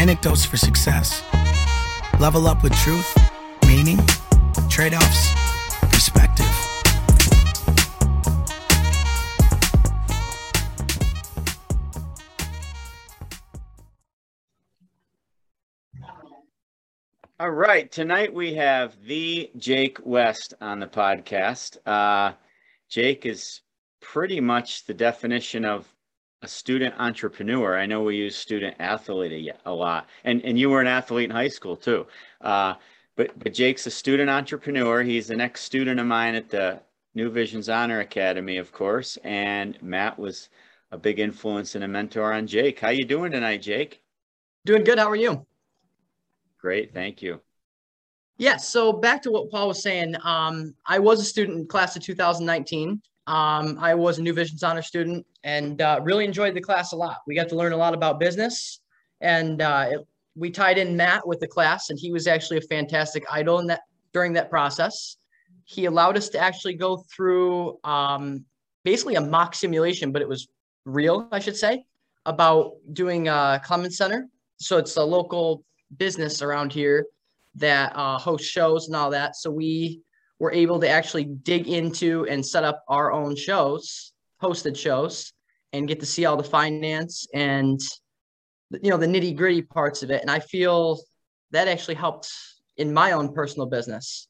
Anecdotes for success. Level up with truth, meaning, trade offs, perspective. All right. Tonight we have the Jake West on the podcast. Uh, Jake is pretty much the definition of a student entrepreneur. I know we use student athlete a, a lot, and and you were an athlete in high school too. Uh, but but Jake's a student entrepreneur. He's the next student of mine at the New Visions Honor Academy, of course. And Matt was a big influence and a mentor on Jake. How you doing tonight, Jake? Doing good. How are you? Great, thank you. Yeah, so back to what Paul was saying. Um, I was a student in class of 2019. Um, I was a New Visions Honor student and uh, really enjoyed the class a lot. We got to learn a lot about business, and uh, it, we tied in Matt with the class, and he was actually a fantastic idol in that during that process. He allowed us to actually go through um, basically a mock simulation, but it was real, I should say, about doing a uh, Clemens Center. So it's a local business around here that uh, hosts shows and all that. So we were able to actually dig into and set up our own shows, hosted shows, and get to see all the finance and you know the nitty gritty parts of it. And I feel that actually helped in my own personal business.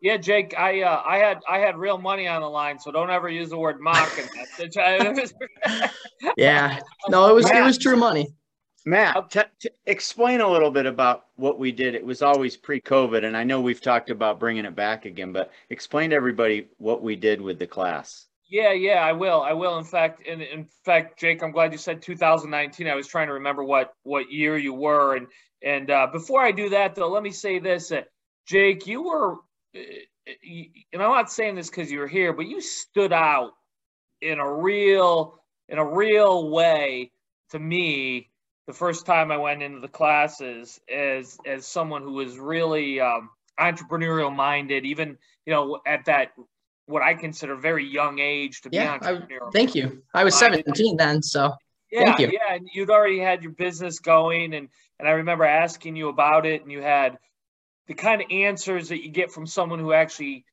Yeah, Jake, I uh, I had I had real money on the line, so don't ever use the word mock. yeah, no, it was it was true money. Matt, t- t- explain a little bit about what we did. It was always pre-COVID, and I know we've talked about bringing it back again, but explain to everybody what we did with the class. Yeah, yeah, I will. I will. In fact, in, in fact, Jake, I'm glad you said 2019. I was trying to remember what what year you were, and and uh, before I do that, though, let me say this: uh, Jake, you were, uh, and I'm not saying this because you were here, but you stood out in a real in a real way to me the first time I went into the classes as as someone who was really um, entrepreneurial minded, even you know at that what I consider very young age to yeah, be entrepreneurial. I, thank you. I was 17 then, so yeah, thank you. Yeah, and you'd already had your business going, and and I remember asking you about it, and you had the kind of answers that you get from someone who actually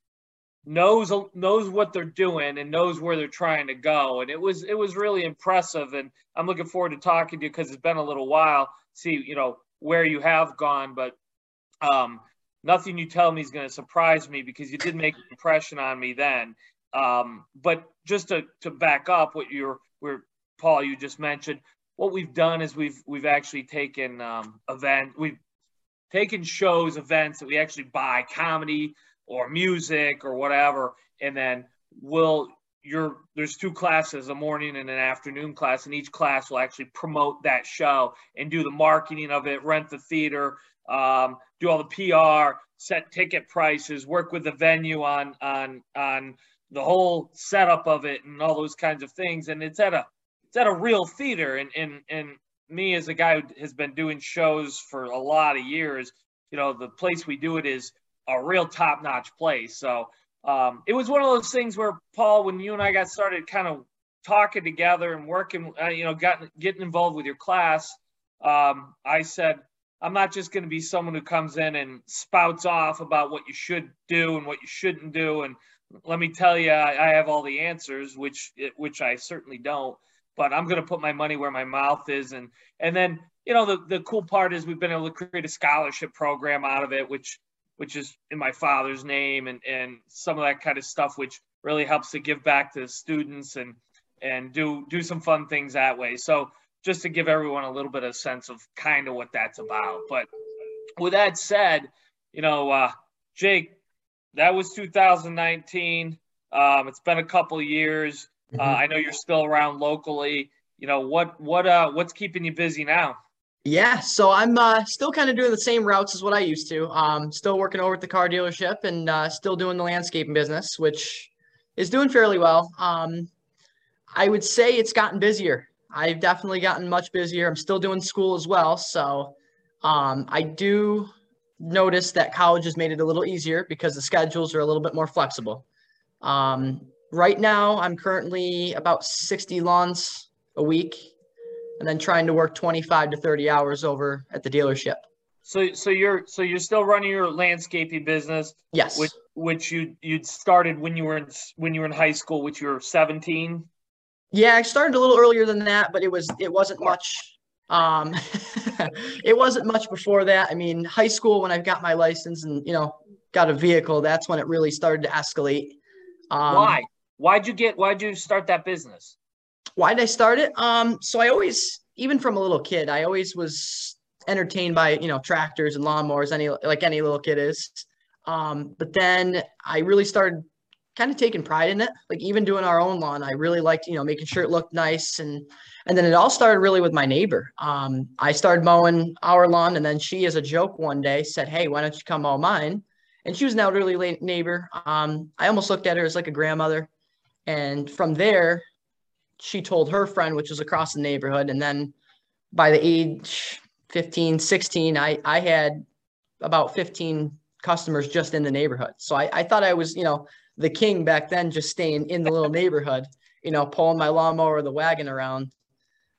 knows knows what they're doing and knows where they're trying to go. And it was it was really impressive. And i'm looking forward to talking to you because it's been a little while. See you know where you have gone but um nothing you tell me is going to surprise me because you did make an impression on me then. Um but just to to back up what you're where paul you just mentioned what we've done is we've we've actually taken um event we've taken shows events that we actually buy comedy or music or whatever and then we'll you're there's two classes a morning and an afternoon class and each class will actually promote that show and do the marketing of it rent the theater um, do all the pr set ticket prices work with the venue on on on the whole setup of it and all those kinds of things. And it's at a it's at a real theater. And and and me as a guy who has been doing shows for a lot of years you know the place we do it is a real top notch place. So um, it was one of those things where Paul, when you and I got started, kind of talking together and working, uh, you know, got, getting involved with your class, um, I said, I'm not just going to be someone who comes in and spouts off about what you should do and what you shouldn't do. And let me tell you, I, I have all the answers, which which I certainly don't. But I'm going to put my money where my mouth is, and and then you know the the cool part is we've been able to create a scholarship program out of it, which which is in my father's name and, and some of that kind of stuff, which really helps to give back to the students and, and do, do some fun things that way. So just to give everyone a little bit of sense of kind of what that's about. But with that said, you know, uh, Jake, that was 2019. Um, it's been a couple years. Uh, mm-hmm. I know you're still around locally. You know what what uh, what's keeping you busy now? Yeah, so I'm uh, still kind of doing the same routes as what I used to. Um, still working over at the car dealership and uh, still doing the landscaping business, which is doing fairly well. Um, I would say it's gotten busier. I've definitely gotten much busier. I'm still doing school as well, so um, I do notice that college has made it a little easier because the schedules are a little bit more flexible. Um, right now, I'm currently about 60 lawns a week and then trying to work 25 to 30 hours over at the dealership. So so you're so you're still running your landscaping business, Yes. which which you you'd started when you were in when you were in high school, which you were 17. Yeah, I started a little earlier than that, but it was it wasn't much. Um, it wasn't much before that. I mean, high school when I got my license and you know got a vehicle, that's when it really started to escalate. Um, Why? Why'd you get? Why'd you start that business? Why did I start it? Um, so I always, even from a little kid, I always was entertained by you know tractors and lawnmowers, any like any little kid is. Um, but then I really started kind of taking pride in it. Like even doing our own lawn, I really liked you know making sure it looked nice and and then it all started really with my neighbor. Um, I started mowing our lawn, and then she, as a joke, one day said, "Hey, why don't you come mow mine?" And she was an elderly neighbor. Um, I almost looked at her as like a grandmother, and from there, she told her friend, which was across the neighborhood, and then by the age 15, 16, I I had about 15 customers just in the neighborhood. So I, I thought I was, you know, the king back then, just staying in the little neighborhood, you know, pulling my lawnmower or the wagon around.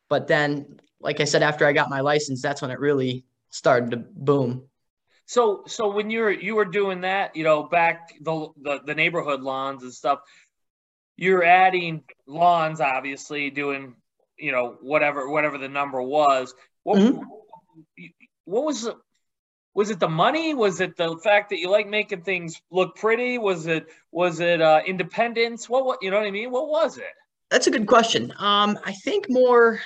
But then, like I said, after I got my license, that's when it really started to boom. So so when you were you were doing that, you know, back the the, the neighborhood lawns and stuff, you're adding lawns, obviously, doing you know whatever whatever the number was. What Mhm. what was the, was it the money? Was it the fact that you like making things look pretty? Was it was it uh, independence? What what you know what I mean? What was it? That's a good question. Um, I think more,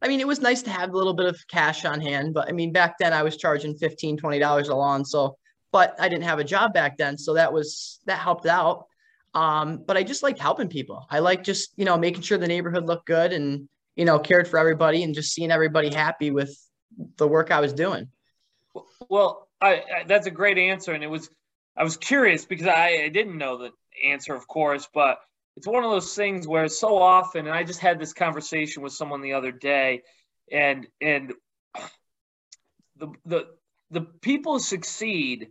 I mean, it was nice to have a little bit of cash on hand, but I mean, back then I was charging 15 $20 a lawn. So, but I didn't have a job back then. So that was, that helped out. Um, but I just like helping people. I like just, you know, making sure the neighborhood looked good and, you know, cared for everybody and just seeing everybody happy with the work I was doing. Well, I, I that's a great answer, and it was I was curious because I, I didn't know the answer, of course, but it's one of those things where so often, and I just had this conversation with someone the other day, and and the the the people succeed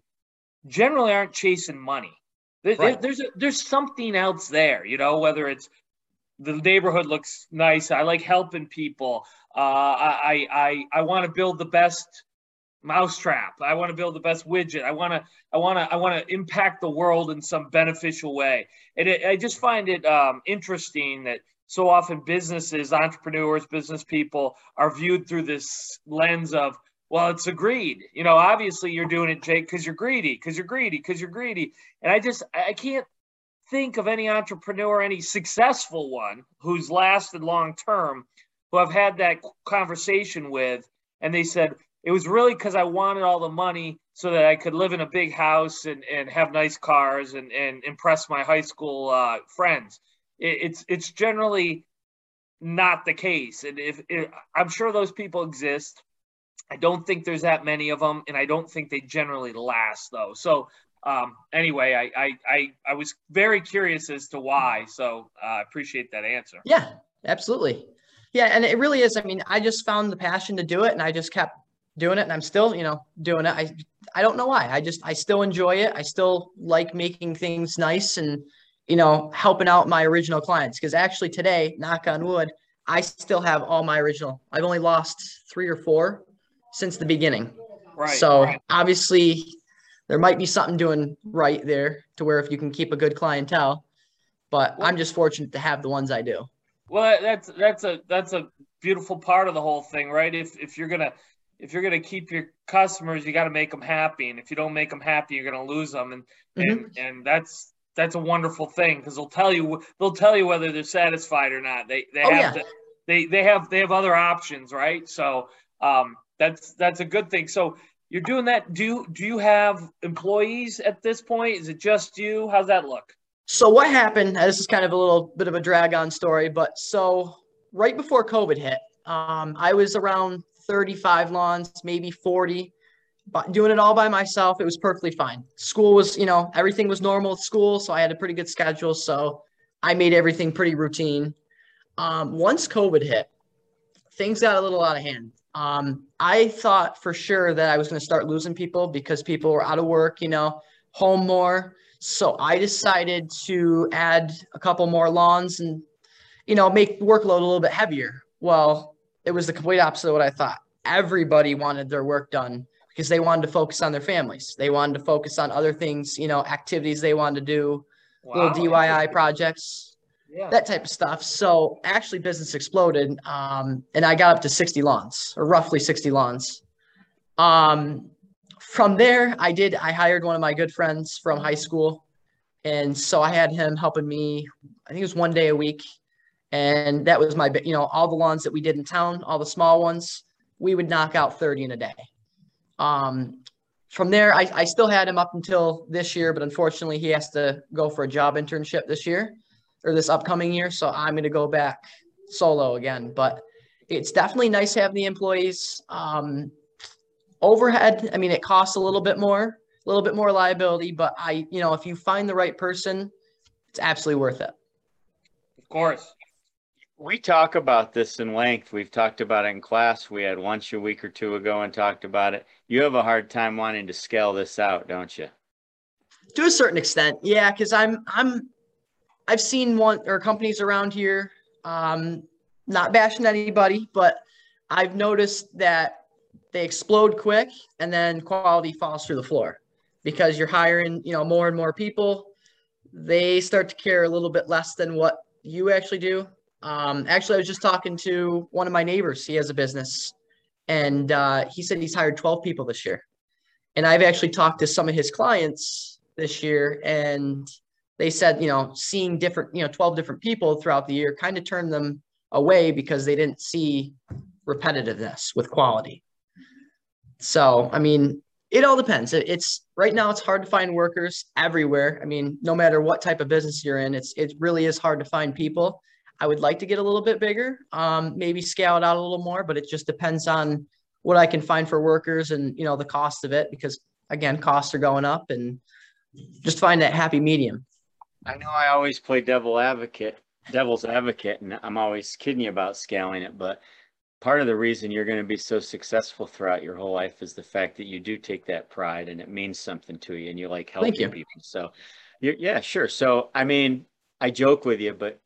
generally aren't chasing money. There, Right. there's a, there's something else there, you know, whether it's the neighborhood looks nice. I like helping people. Uh, I I I, I want to build the best mousetrap. I want to build the best widget. I want to I want to I want to impact the world in some beneficial way. And it, I just find it um, interesting that so often businesses, entrepreneurs, business people are viewed through this lens of well, it's a greed. You know, obviously you're doing it, Jake, because you're greedy, because you're greedy, because you're greedy. And I just I can't think of any entrepreneur, any successful one who's lasted long term, who I've had that conversation with, and they said it was really because I wanted all the money so that I could live in a big house and, and have nice cars and, and impress my high school uh, friends. It, it's it's generally not the case, and if, if I'm sure those people exist, I don't think there's that many of them, and I don't think they generally last though. So um, anyway, I, I I I was very curious as to why. So uh, I appreciate that answer. Yeah, absolutely. Yeah, and it really is. I mean, I just found the passion to do it, and I just kept doing it, and I'm still, you know, doing it. I I don't know why. I just I still enjoy it. I still like making things nice and you know helping out my original clients. Because actually today, knock on wood, I still have all my original. I've only lost three or four since the beginning. Right. so right. obviously, there might be something doing right there to where if you can keep a good clientele. But I'm just fortunate to have the ones I do. Well, that's that's a that's a beautiful part of the whole thing, right? If if you're gonna if you're gonna keep your customers, you got to make them happy, and if you don't make them happy, you're gonna lose them, and and and that's that's a wonderful thing because they'll tell you they'll tell you whether they're satisfied or not. They they Oh, have yeah. to, they they have they have other options, right? So um, that's that's a good thing. So you're doing that. Do do you have employees at this point? Is it just you? How's that look? So what happened? This is kind of a little bit of a drag on story, but so right before COVID hit, um, I was around 35 lawns, maybe 40, but doing it all by myself. It was perfectly fine. School was, you know, everything was normal at school, so I had a pretty good schedule. So I made everything pretty routine. Um, once COVID hit, things got a little out of hand. Um, I thought for sure that I was going to start losing people because people were out of work, you know, home more. So I decided to add a couple more lawns and, you know, make workload a little bit heavier. Well, it was the complete opposite of what I thought. Everybody wanted their work done because they wanted to focus on their families. They wanted to focus on other things, you know, activities they wanted to do, wow, little DIY projects, yeah. that type of stuff. So actually, business exploded, um, and I got up to 60 lawns, or roughly 60 lawns. Um, from there, I did. I hired one of my good friends from high school, and so I had him helping me. I think it was one day a week, and that was my, you know, all the lawns that we did in town, all the small ones, we would knock out 30 in a day. Um, from there, I, I still had him up until this year, but unfortunately, he has to go for a job internship this year or this upcoming year. So I'm going to go back solo again. But it's definitely nice having the employees. Um, overhead, I mean, it costs a little bit more, a little bit more liability, but I, you know, if you find the right person, it's absolutely worth it. Of course. We talk about this in length. We've talked about it in class. We had lunch a week or two ago and talked about it. You have a hard time wanting to scale this out, don't you? To a certain extent, yeah. Because I'm, I'm, I've seen one or companies around here. Um, not bashing anybody, but I've noticed that they explode quick and then quality falls through the floor because you're hiring, you know, more and more people. They start to care a little bit less than what you actually do um, actually, I was just talking to one of my neighbors. He has a business, and uh, he said he's hired 12 people this year. And I've actually talked to some of his clients this year, and they said, you know, seeing different, you know, 12 different people throughout the year kind of turned them away because they didn't see repetitiveness with quality. So, I mean, it all depends. It's right now, it's hard to find workers everywhere. I mean, no matter what type of business you're in, it's it really is hard to find people. I would like to get a little bit bigger, um, maybe scale it out a little more, but it just depends on what I can find for workers and you know the cost of it because again costs are going up and just find that happy medium. I know I always play devil advocate, devil's advocate, and I'm always kidding you about scaling it, but part of the reason you're going to be so successful throughout your whole life is the fact that you do take that pride and it means something to you and you like helping you. people. So yeah, sure. So I mean, I joke with you, but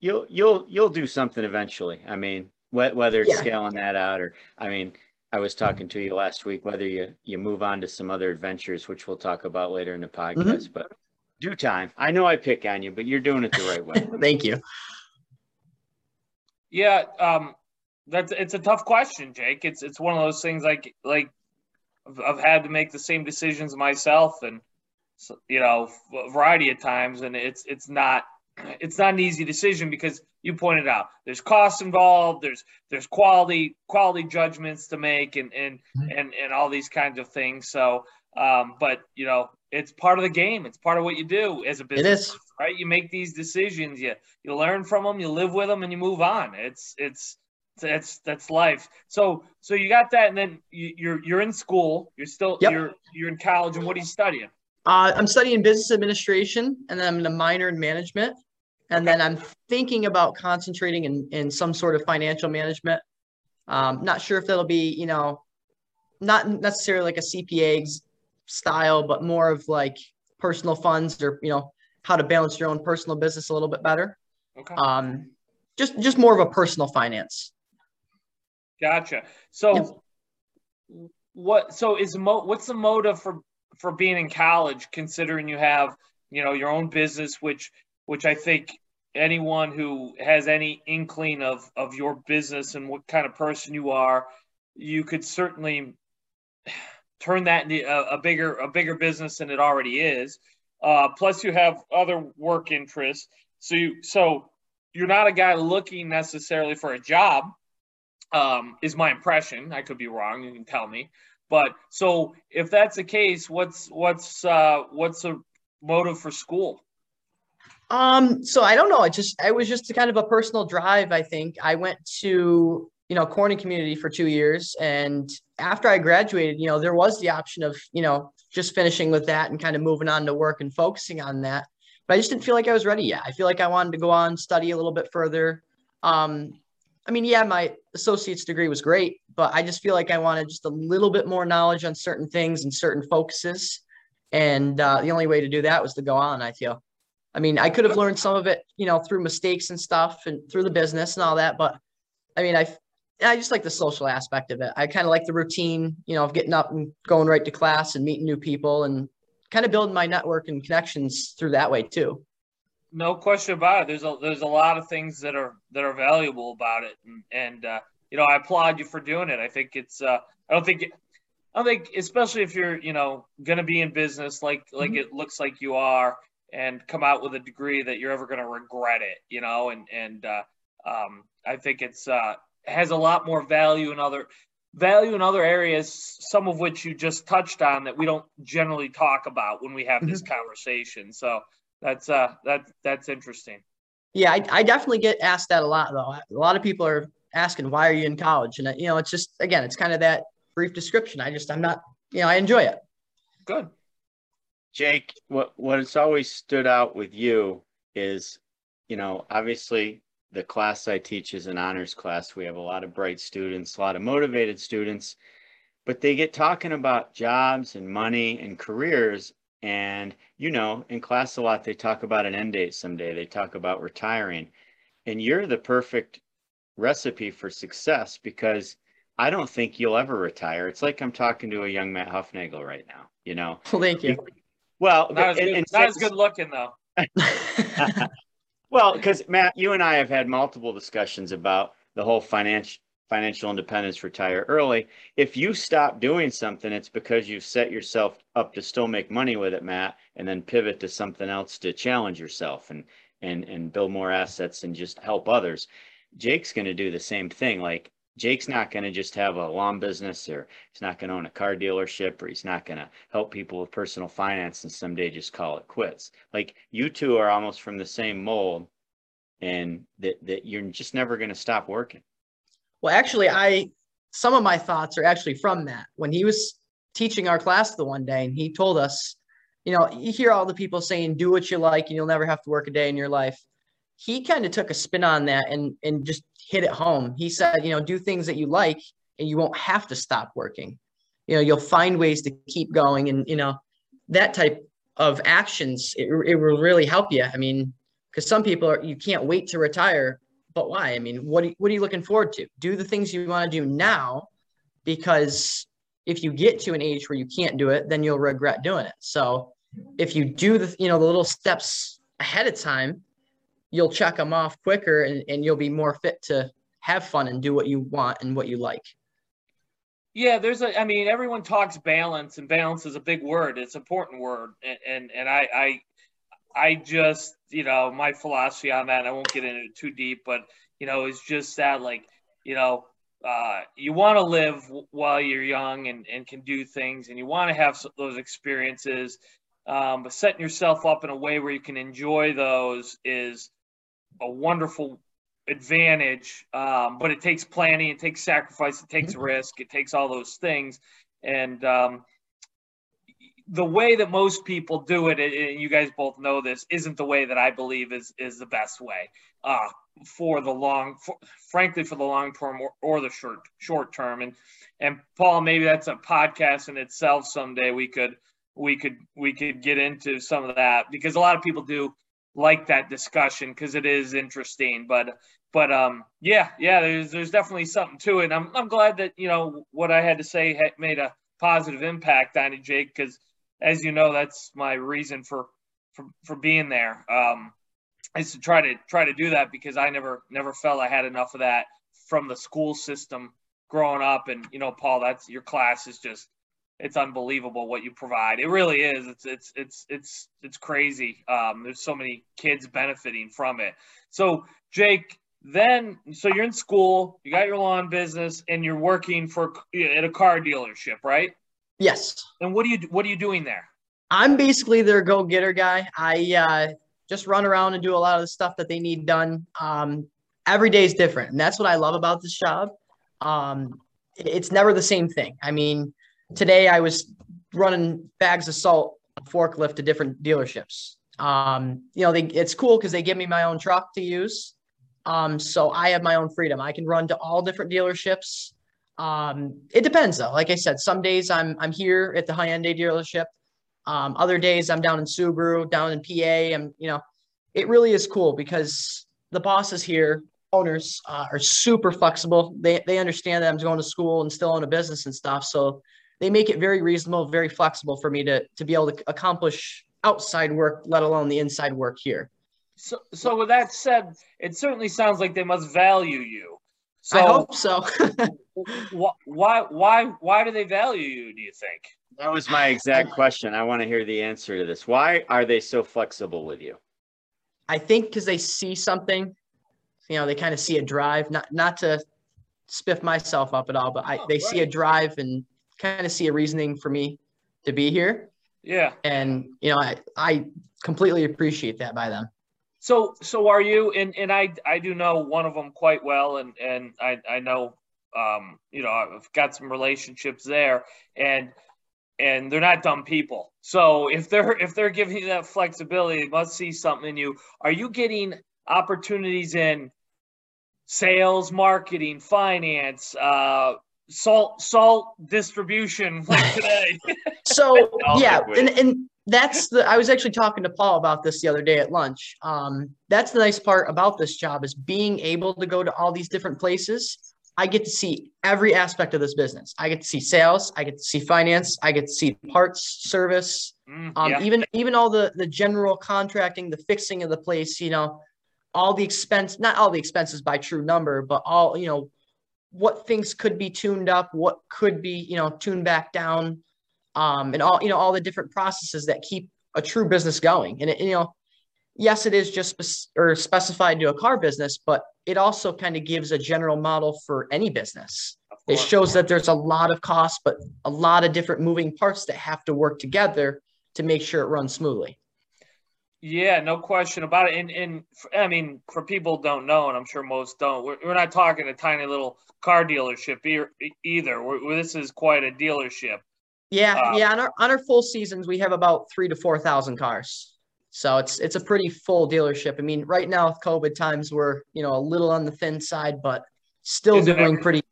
you'll you'll you'll do something eventually. I mean, wh- whether it's yeah. scaling that out or I mean, I was talking to you last week whether you you move on to some other adventures, which we'll talk about later in the podcast. Mm-hmm. But due time. I know I pick on you, but you're doing it the right way. Thank you. Yeah, um, that's it's a tough question, Jake. It's it's one of those things like like I've, I've had to make the same decisions myself, and you know, a variety of times, and it's it's not it's not an easy decision because you pointed out there's costs involved there's there's quality quality judgments to make and and mm-hmm. and, and all these kinds of things so um, but you know it's part of the game. It's part of what you do as a business right? You make these decisions. You you learn from them you live with them and you move on. It's it's that's that's life. So so you got that and then you, you're you're in school. You're still yep. you're you're in college. And what are you studying? Uh, I'm studying business administration and then I'm in a minor in management. And then I'm thinking about concentrating in, in some sort of financial management. Um, not sure if that'll be, you know, not necessarily like a CPA style, but more of like personal funds or, you know, how to balance your own personal business a little bit better. Okay. Um, just, just more of a personal finance. Gotcha. So what, so is mo, what's the motive for, for being in college, considering you have, you know, your own business, which which I think anyone who has any inkling of of your business and what kind of person you are, you could certainly turn that into a, a bigger a bigger business than it already is. Uh, plus, you have other work interests, so you so you're not a guy looking necessarily for a job. Um, is my impression. I could be wrong. You can tell me. But so if that's the case, what's what's uh, what's the motive for school? Um, so I don't know. I just I was just kind of a personal drive. I think I went to you know Corning Community for two years, and after I graduated, you know there was the option of you know just finishing with that and kind of moving on to work and focusing on that. But I just didn't feel like I was ready yet. I feel like I wanted to go on study a little bit further. Um, I mean, yeah, my associate's degree was great, but I just feel like I wanted just a little bit more knowledge on certain things and certain focuses. And uh, the only way to do that was to go on. I feel. I mean, I could have learned some of it, you know, through mistakes and stuff and through the business and all that. But I mean, I, I just like the social aspect of it. I kind of like the routine, you know, of getting up and going right to class and meeting new people and kind of building my network and connections through that way too. No question about it. There's a there's a lot of things that are that are valuable about it, and, and uh, you know I applaud you for doing it. I think it's uh, I don't think I don't think especially if you're you know going to be in business like like mm-hmm. it looks like you are and come out with a degree that you're ever going to regret it. You know, and and uh, um, I think it's uh, has a lot more value in other value in other areas, some of which you just touched on that we don't generally talk about when we have mm-hmm. this conversation. So that's uh that that's interesting. Yeah, I, I definitely get asked that a lot though. A lot of people are asking why are you in college, and you know it's just again it's kind of that brief description. I just I'm not you know I enjoy it. Good. Jake, what what has always stood out with you is, you know, obviously the class I teach is an honors class. We have a lot of bright students, a lot of motivated students, but they get talking about jobs and money and careers. And, you know, in class a lot, they talk about an end date someday, they talk about retiring. And you're the perfect recipe for success because I don't think you'll ever retire. It's like I'm talking to a young Matt Huffnagel right now, you know? Well, thank you. Well, not as, good, and, not as good looking though. Well, because Matt, you and I have had multiple discussions about the whole financial financial independence, retire early. If you stop doing something, it's because you've set yourself up to still make money with it, Matt, and then pivot to something else to challenge yourself and and and build more assets and just help others. Jake's going to do the same thing. Like Jake's not going to just have a lawn business or he's not going to own a car dealership or he's not going to help people with personal finance and someday just call it quits. Like you two are almost from the same mold and that, that you're just never going to stop working. Well, actually, I, some of my thoughts are actually from that. When he was teaching our class the one day and he told us, you know, you hear all the people saying, do what you like and you'll never have to work a day in your life. He kind of took a spin on that and, and just hit it home. He said, you know, do things that you like and you won't have to stop working. You know, you'll find ways to keep going and, you know, that type of actions, it, it will really help you. I mean, because some people are, you can't wait to retire, but why? I mean, what, are, what are you looking forward to? Do the things you want to do now because if you get to an age where you can't do it, then you'll regret doing it. So if you do the, you know, the little steps ahead of time, you'll check them off quicker and, and you'll be more fit to have fun and do what you want and what you like. Yeah, there's a. I mean, everyone talks balance, and balance is a big word. It's an important word, and and, and I, I I just you know my philosophy on that. I won't get into it too deep, but you know, it's just that like you know uh, you want to live while you're young and, and can do things, and you want to have those experiences. Um, but setting yourself up in a way where you can enjoy those is a wonderful advantage, um, but it takes planning, it takes sacrifice, it takes mm-hmm. risk, it takes all those things. And um, the way that most people do it, and you guys both know this, isn't the way that I believe is is the best way uh, for the long, for, frankly, for the long term or, or the short short term. And and Paul, maybe that's a podcast in itself. Someday we could we could we could get into some of that because a lot of people do like that discussion because it is interesting. But but um yeah yeah there's there's definitely something to it. I'm I'm glad that you know what I had to say had made a positive impact on you, Jake, because as you know that's my reason for for for being there. Um, is to try to try to do that because I never never felt I had enough of that from the school system growing up. And you know, Paul, that's your class is just it's unbelievable what you provide. It really is. It's it's it's it's it's crazy. Um, there's so many kids benefiting from it. So Jake, then so you're in school, you got your lawn business, and you're working for at a car dealership, right? Yes. And what do you what are you doing there? I'm basically their go getter guy. I uh, just run around and do a lot of the stuff that they need done. Um, every day is different, and that's what I love about this job. Um, it's never the same thing. I mean, today I was running bags of salt forklift to different dealerships. Um, you know, they, it's cool because they give me my own truck to use. Um, so I have my own freedom. I can run to all different dealerships. Um, it depends though. Like I said, some days I'm I'm here at the high end dealership. Um, other days I'm down in Subaru, down in PA. I'm you know, it really is cool because the bosses here owners uh, are super flexible. They they understand that I'm going to school and still own a business and stuff, so they make it very reasonable, very flexible for me to to be able to accomplish outside work, let alone the inside work here. So, so with that said, it certainly sounds like they must value you. So, I hope so. why, why, why do they value you? Do you think? That was my exact question. I want to hear the answer to this. Why are they so flexible with you? I think because they see something, you know, they kind of see a drive. Not not to spiff myself up at all, but I, oh, they right. see a drive and kind of see a reasoning for me to be here. Yeah. And you know, I I completely appreciate that by them. So so are you and and I I do know one of them quite well and and I I know um you know I've got some relationships there and and they're not dumb people. So if they're if they're giving you that flexibility, they must see something in you. Are you getting opportunities in sales, marketing, finance, uh, salt salt distribution like today? so yeah, and, and that's the I was actually talking to Paul about this the other day at lunch. Um, that's the nice part about this job is being able to go to all these different places I get to see every aspect of this business. I get to see sales, I get to see finance, I get to see parts, service, mm, um, yeah. even even all the the general contracting, the fixing of the place. You know, all the expense, not all the expenses by true number, but all you know, what things could be tuned up, what could be you know tuned back down, um, and all you know all the different processes that keep a true business going. And it, you know, yes, it is just spe- or specified to a car business, but it also kind of gives a general model for any business. It shows that there's a lot of costs, but a lot of different moving parts that have to work together to make sure it runs smoothly. Yeah, no question about it. And, and I mean, for people don't know, and I'm sure most don't, we're, we're not talking a tiny little car dealership either. We're, this is quite a dealership. Yeah, um, yeah. On our on our full seasons, we have about three to four thousand cars. So it's it's a pretty full dealership. I mean, right now with COVID times, we're you know a little on the thin side, but still doing every- pretty.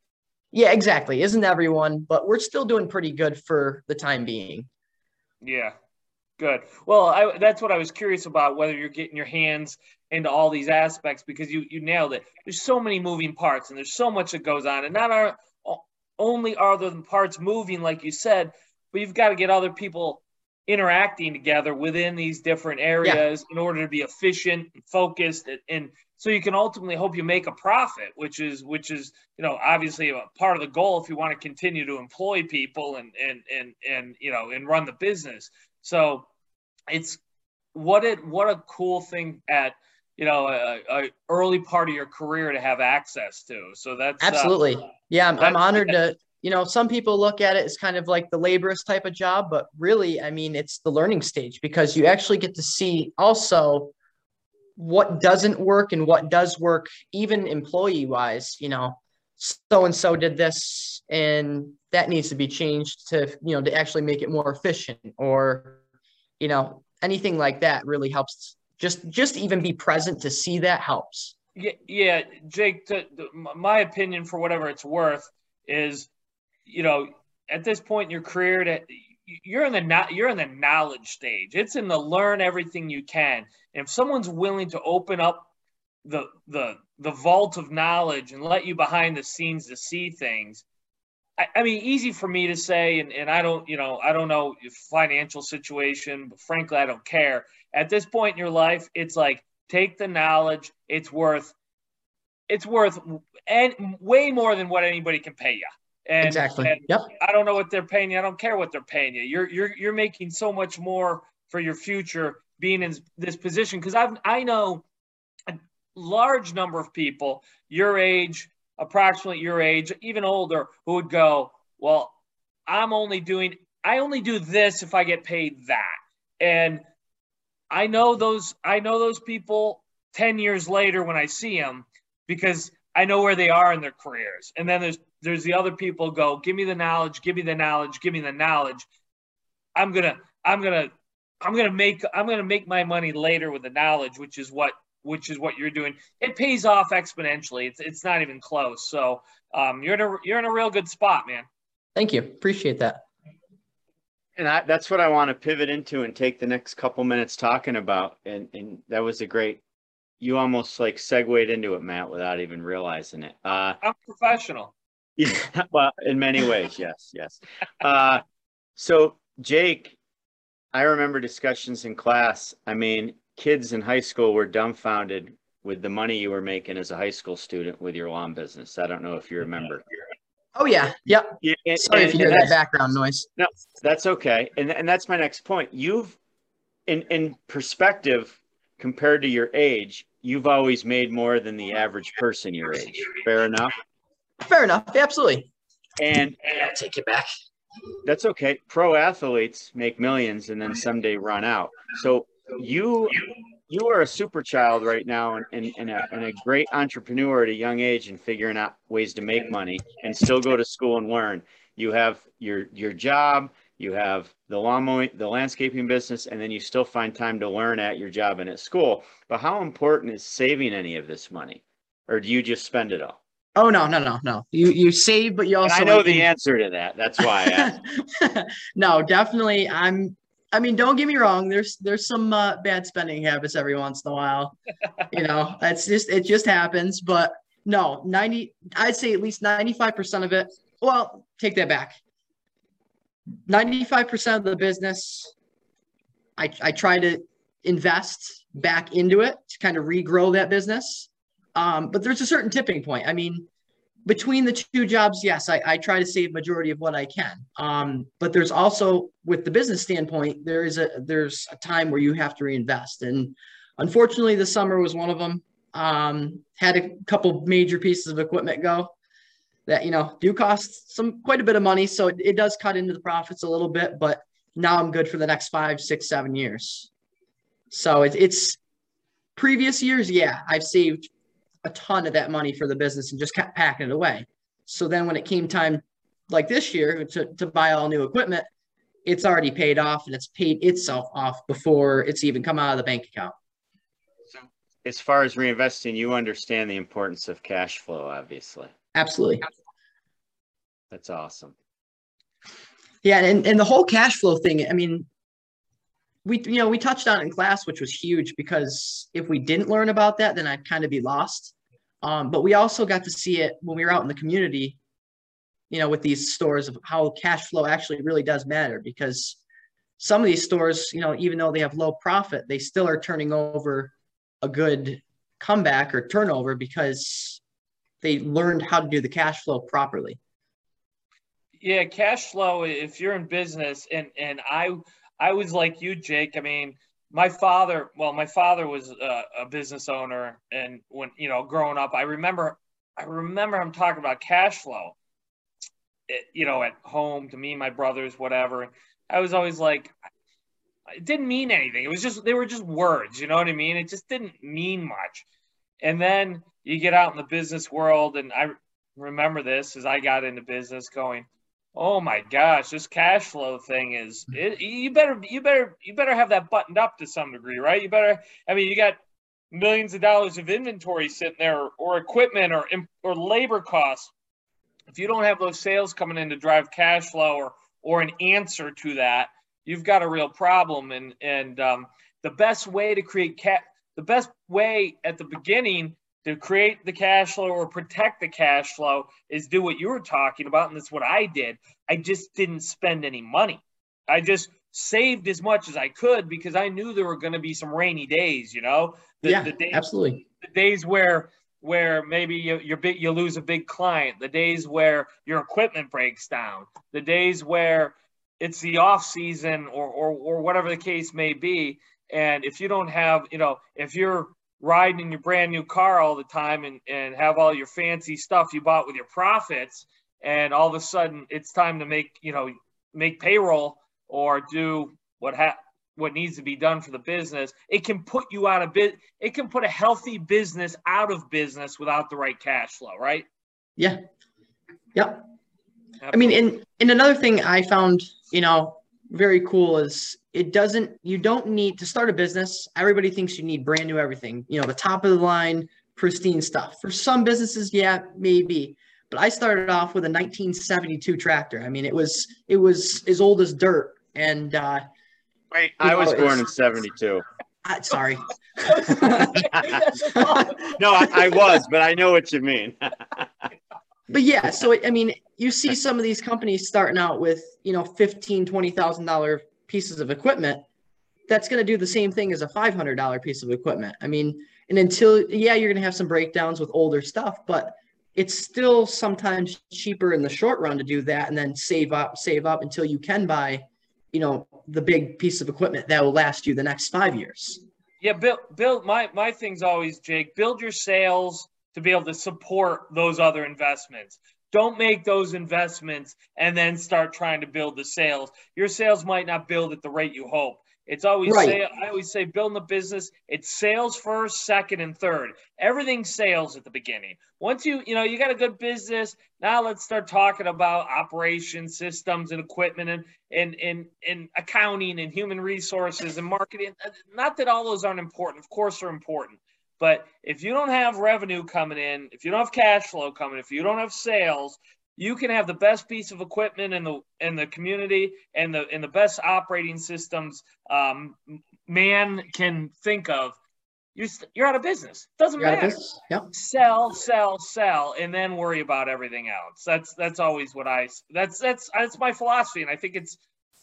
Yeah, exactly. Isn't everyone? But we're still doing pretty good for the time being. Yeah, good. Well, I, that's what I was curious about whether you're getting your hands into all these aspects because you you nailed it. There's so many moving parts and there's so much that goes on, and not only are the parts moving like you said, but you've got to get other people interacting together within these different areas yeah. in order to be efficient and focused and, and, so you can ultimately hope you make a profit which is which is you know obviously a part of the goal if you want to continue to employ people and and and and you know and run the business so it's what it what a cool thing at you know a, a early part of your career to have access to so that's uh, absolutely uh, yeah I'm, I'm honored to you know, some people look at it as kind of like the laborious type of job, but really, I mean, it's the learning stage because you actually get to see also what doesn't work and what does work, even employee wise. You know, so and so did this, and that needs to be changed to, you know, to actually make it more efficient or, you know, anything like that really helps. Just, just even be present to see that helps. Yeah, yeah, Jake. To, to, my opinion, for whatever it's worth, is you know, at this point in your career, that you're in the you're in the knowledge stage. It's in the learn everything you can. And if someone's willing to open up the the the vault of knowledge and let you behind the scenes to see things, I, I mean, easy for me to say, and, and I don't, you know, I don't know financial situation, but frankly, I don't care. At this point in your life, it's like take the knowledge. It's worth it's worth and way more than what anybody can pay you. And, exactly. And yep. I don't know what they're paying you. I don't care what they're paying you. You're you're you're making so much more for your future being in this position because I've I know a large number of people your age, approximately your age, even older, who would go, well, I'm only doing I only do this if I get paid that, and I know those I know those people ten years later when I see them because I know where they are in their careers. And then there's there's the other people go, give me the knowledge, give me the knowledge, give me the knowledge. I'm gonna I'm gonna I'm gonna make I'm gonna make my money later with the knowledge, which is what which is what you're doing. It pays off exponentially. It's it's not even close. So um, you're in a you're in a real good spot, man. Thank you. Appreciate that. And I, that's what I want to pivot into and take the next couple minutes talking about. And and that was a great you almost like segued into it, Matt, without even realizing it. Uh, I'm professional. Yeah, well, in many ways, yes, yes. Uh, so, Jake, I remember discussions in class. I mean, kids in high school were dumbfounded with the money you were making as a high school student with your lawn business. I don't know if you remember. Oh yeah, yep. Yeah, and- Sorry if you hear that background noise. No, that's okay. And and that's my next point. You've in in perspective compared to your age, you've always made more than the average person your age. Fair enough. Fair enough. Absolutely. And I'll take it back. that's okay. Pro athletes make millions and then someday run out. So you you are a super child right now and, and, and, a, and a great entrepreneur at a young age and figuring out ways to make money and still go to school and learn. You have your your job, you have the lawn mowing, the landscaping business, and then you still find time to learn at your job and at school. But how important is saving any of this money? Or do you just spend it all? Oh no, no, no, no. You you save, but you And also I know like, the answer to that. That's why no, definitely. I'm. I mean, don't get me wrong. There's there's some uh, bad spending habits every once in a while. you know, that's just it just happens. But no, ninety. I'd say at least ninety five percent of it. Well, take that back. Ninety five percent of the business, I I try to invest back into it to kind of regrow that business. Um, but there's a certain tipping point. I mean, between the two jobs, yes, I, I try to save majority of what I can. Um, but there's also with the business standpoint, there is a there's a time where you have to reinvest. And unfortunately, the summer was one of them. Um, had a couple major pieces of equipment go that you know do cost some quite a bit of money. So it, it does cut into the profits a little bit, but now I'm good for the next five, six, seven years. So it, it's previous years, yeah, I've saved a ton of that money for the business and just kept packing it away. So then when it came time like this year to, to buy all new equipment, it's already paid off and it's paid itself off before it's even come out of the bank account. So as far as reinvesting, you understand the importance of cash flow, obviously. Absolutely. That's awesome. Yeah. And, and the whole cash flow thing, I mean, we, you know, we touched on it in class, which was huge because if we didn't learn about that, then I'd kind of be lost. Um, but we also got to see it when we were out in the community, you know, with these stores of how cash flow actually really does matter because some of these stores, you know, even though they have low profit, they still are turning over a good comeback or turnover because they learned how to do the cash flow properly. Yeah, cash flow. If you're in business, and and I I was like you, Jake. I mean, my father. Well, my father was a, a business owner, and when you know, growing up, I remember I remember him talking about cash flow. It, you know, at home to me, my brothers, whatever. I was always like, it didn't mean anything. It was just they were just words. You know what I mean? It just didn't mean much. And then you get out in the business world, and I remember this as I got into business, going, "Oh my gosh, this cash flow thing is it, you better you better you better have that buttoned up to some degree, right? You better. I mean, you got millions of dollars of inventory sitting there, or, equipment, or or labor costs. If you don't have those sales coming in to drive cash flow, or or an answer to that, you've got a real problem. And and um, the best way to create cat the best way at the beginning to create the cash flow or protect the cash flow is do what you were talking about and that's what i did. I just didn't spend any money. I just saved as much as i could because i knew there were going to be some rainy days you know? The, yeah, the days, absolutely. the days where where maybe you you're big, you lose a big client the days where your equipment breaks down the days where it's the off season or, or or whatever the case may be. And if you don't have you know if you're riding in your brand new car all the time and, and have all your fancy stuff you bought with your profits and all of a sudden it's time to make you know make payroll or do what ha- what needs to be done for the business it can put you out of bit it can put a healthy business out of business without the right cash flow right Yeah. Yep. I mean, and and another thing I found, you know, very cool is it doesn't you don't need to start a business. Everybody thinks you need brand new everything, you know, the top of the line, pristine stuff. For some businesses, yeah, maybe. But I started off with a 1972 tractor. I mean, it was it was as old as dirt. And uh Wait, I was know, born in 72. I, sorry. no, I, I was, but I know what you mean. but yeah, so I mean, you see some of these companies starting out with you know fifteen, twenty thousand dollar pieces of equipment. That's going to do the same thing as a five hundred dollar piece of equipment. I mean, and until yeah, you're going to have some breakdowns with older stuff, but it's still sometimes cheaper in the short run to do that and then save up, save up until you can buy, you know, the big piece of equipment that will last you the next five years. Yeah, build build my my thing's always Jake, build your sales to be able to support those other investments. Don't make those investments and then start trying to build the sales. Your sales might not build at the rate you hope. It's always right. say I always say building a business, it's sales first, second, and third. Everything sales at the beginning. Once you, you know, you got a good business, now let's start talking about operations, systems, and equipment and and and, and accounting and human resources and marketing. Not that all those aren't important. Of course they're important. But if you don't have revenue coming in, if you don't have cash flow coming, if you don't have sales, you can have the best piece of equipment in the in the community and the in the best operating systems um, man can think of. You're, you're out of business. Doesn't you're matter. Yep. Sell, sell, sell, and then worry about everything else. That's that's always what I. That's that's that's my philosophy, and I think it's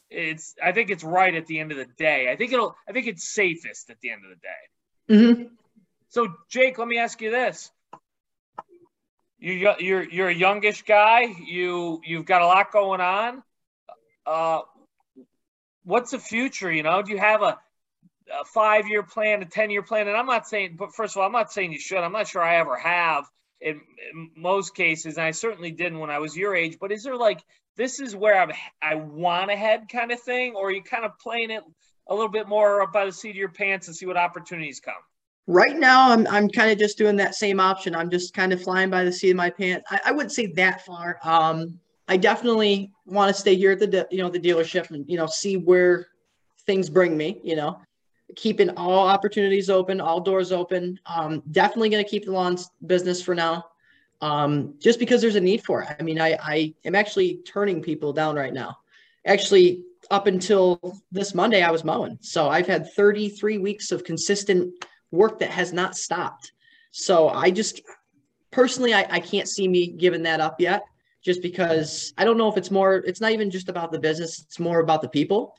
it's I think it's right at the end of the day. I think it'll I think it's safest at the end of the day. Mm-hmm. So Jake, let me ask you this: you you're you're a youngish guy. You you've got a lot going on. Uh, what's the future? You know, do you have a, a five year plan, a ten year plan? And I'm not saying, but first of all, I'm not saying you should. I'm not sure I ever have in, in most cases, and I certainly didn't when I was your age. But is there like this is where I'm I want to head kind of thing, or are you kind of playing it a little bit more by the seat of your pants and see what opportunities come? Right now, I'm I'm kind of just doing that same option. I'm just kind of flying by the seat of my pants. I, I wouldn't say that far. Um, I definitely want to stay here at the de- you know the dealership and you know see where things bring me. You know, keeping all opportunities open, all doors open. Um, definitely going to keep the lawns business for now, um, just because there's a need for it. I mean, I I am actually turning people down right now. Actually, up until this Monday, I was mowing. So I've had 33 weeks of consistent work that has not stopped. So I just personally, I, I can't see me giving that up yet just because I don't know if it's more, it's not even just about the business, it's more about the people.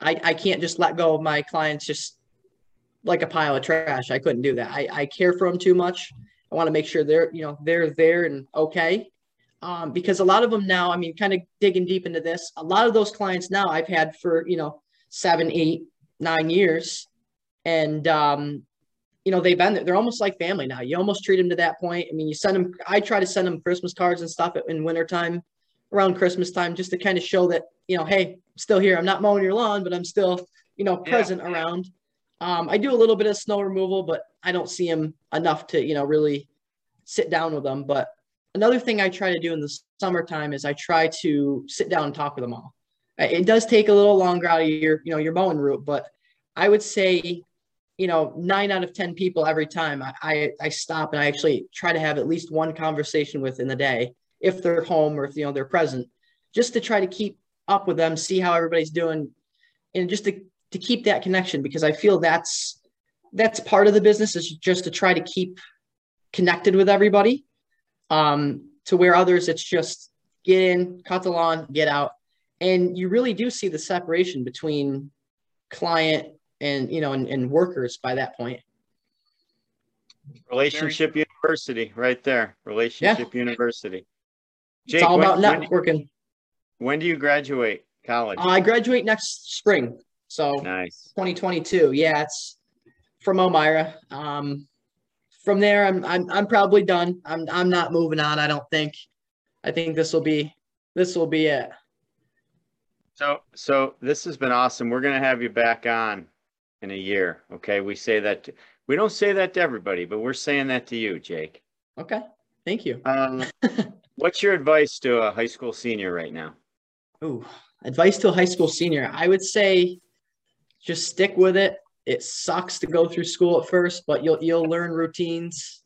I, I can't just let go of my clients just like a pile of trash. I couldn't do that. I, I care for them too much. I want to make sure they're, you know, they're there and okay. Um, because a lot of them now, I mean, kind of digging deep into this, a lot of those clients now I've had for, you know, seven, eight, nine years. And um, you know, they've been there. they're almost like family now. You almost treat them to that point. I mean, you send them. I try to send them Christmas cards and stuff in wintertime, around Christmas time, just to kind of show that you know, hey, I'm still here. I'm not mowing your lawn, but I'm still you know present yeah. around. Um, I do a little bit of snow removal, but I don't see them enough to you know really sit down with them. But another thing I try to do in the summertime is I try to sit down and talk with them all. It does take a little longer out of your you know your mowing route, but I would say you know, nine out of 10 people every time I, I, I, stop and I actually try to have at least one conversation with in the day, if they're home or if, you know, they're present, just to try to keep up with them, see how everybody's doing and just to, to keep that connection because I feel that's, that's part of the business is just to try to keep connected with everybody um, to where others, it's just get in, cut the lawn, get out. And you really do see the separation between client and you know and, and workers by that point. Relationship Very- university right there. Relationship yeah. university. Jake, it's all about when, networking when, when do you graduate college? Uh, i graduate next spring so nice. 2022 yeah it's from Elmira. Um from there I'm, I'm i'm probably done. I'm i'm not moving on i don't think. I think this will be this will be it. So so this has been awesome. We're going to have you back on in a year. Okay. We say that, to, we don't say that to everybody, but we're saying that to you, Jake. Okay. Thank you. Um, what's your advice to a high school senior right now? Ooh, advice to a high school senior. I would say just stick with it. It sucks to go through school at first, but you'll you'll learn routines.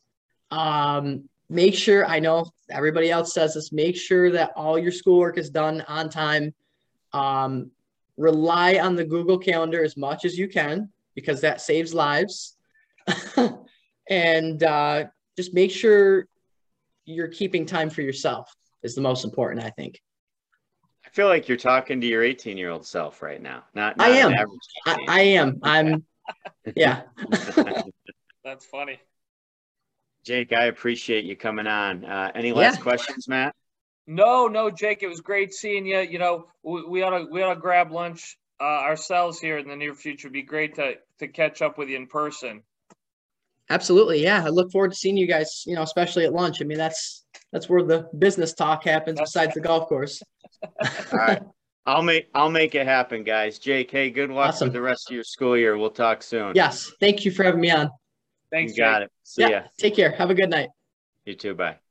Um, make sure I know everybody else says this. Make sure that all your schoolwork is done on time. Um, rely on the Google Calendar as much as you can. because that saves lives. and uh, just make sure you're keeping time for yourself is the most important, I think. I feel like you're talking to your 18 year old self right now. Not, not I am. average I, I am. I'm, yeah. That's funny. Jake, I appreciate you coming on. Uh, any last Yeah. questions, Matt? No, no, Jake, it was great seeing you. You know, we, we ought to we ought to grab lunch uh, ourselves here in the near future. It'd be great to to catch up with you in person. Absolutely. Yeah. I look forward to seeing you guys, you know, especially at lunch. I mean, that's, that's where the business talk happens besides the golf course. All right. I'll make I'll make it happen, guys. Jake, hey, good luck Awesome. with the rest of your school year. We'll talk soon. Yes. Thank you for having me on. Thanks, you got Jake. it. See yeah. ya. Take care. Have a good night. You too. Bye.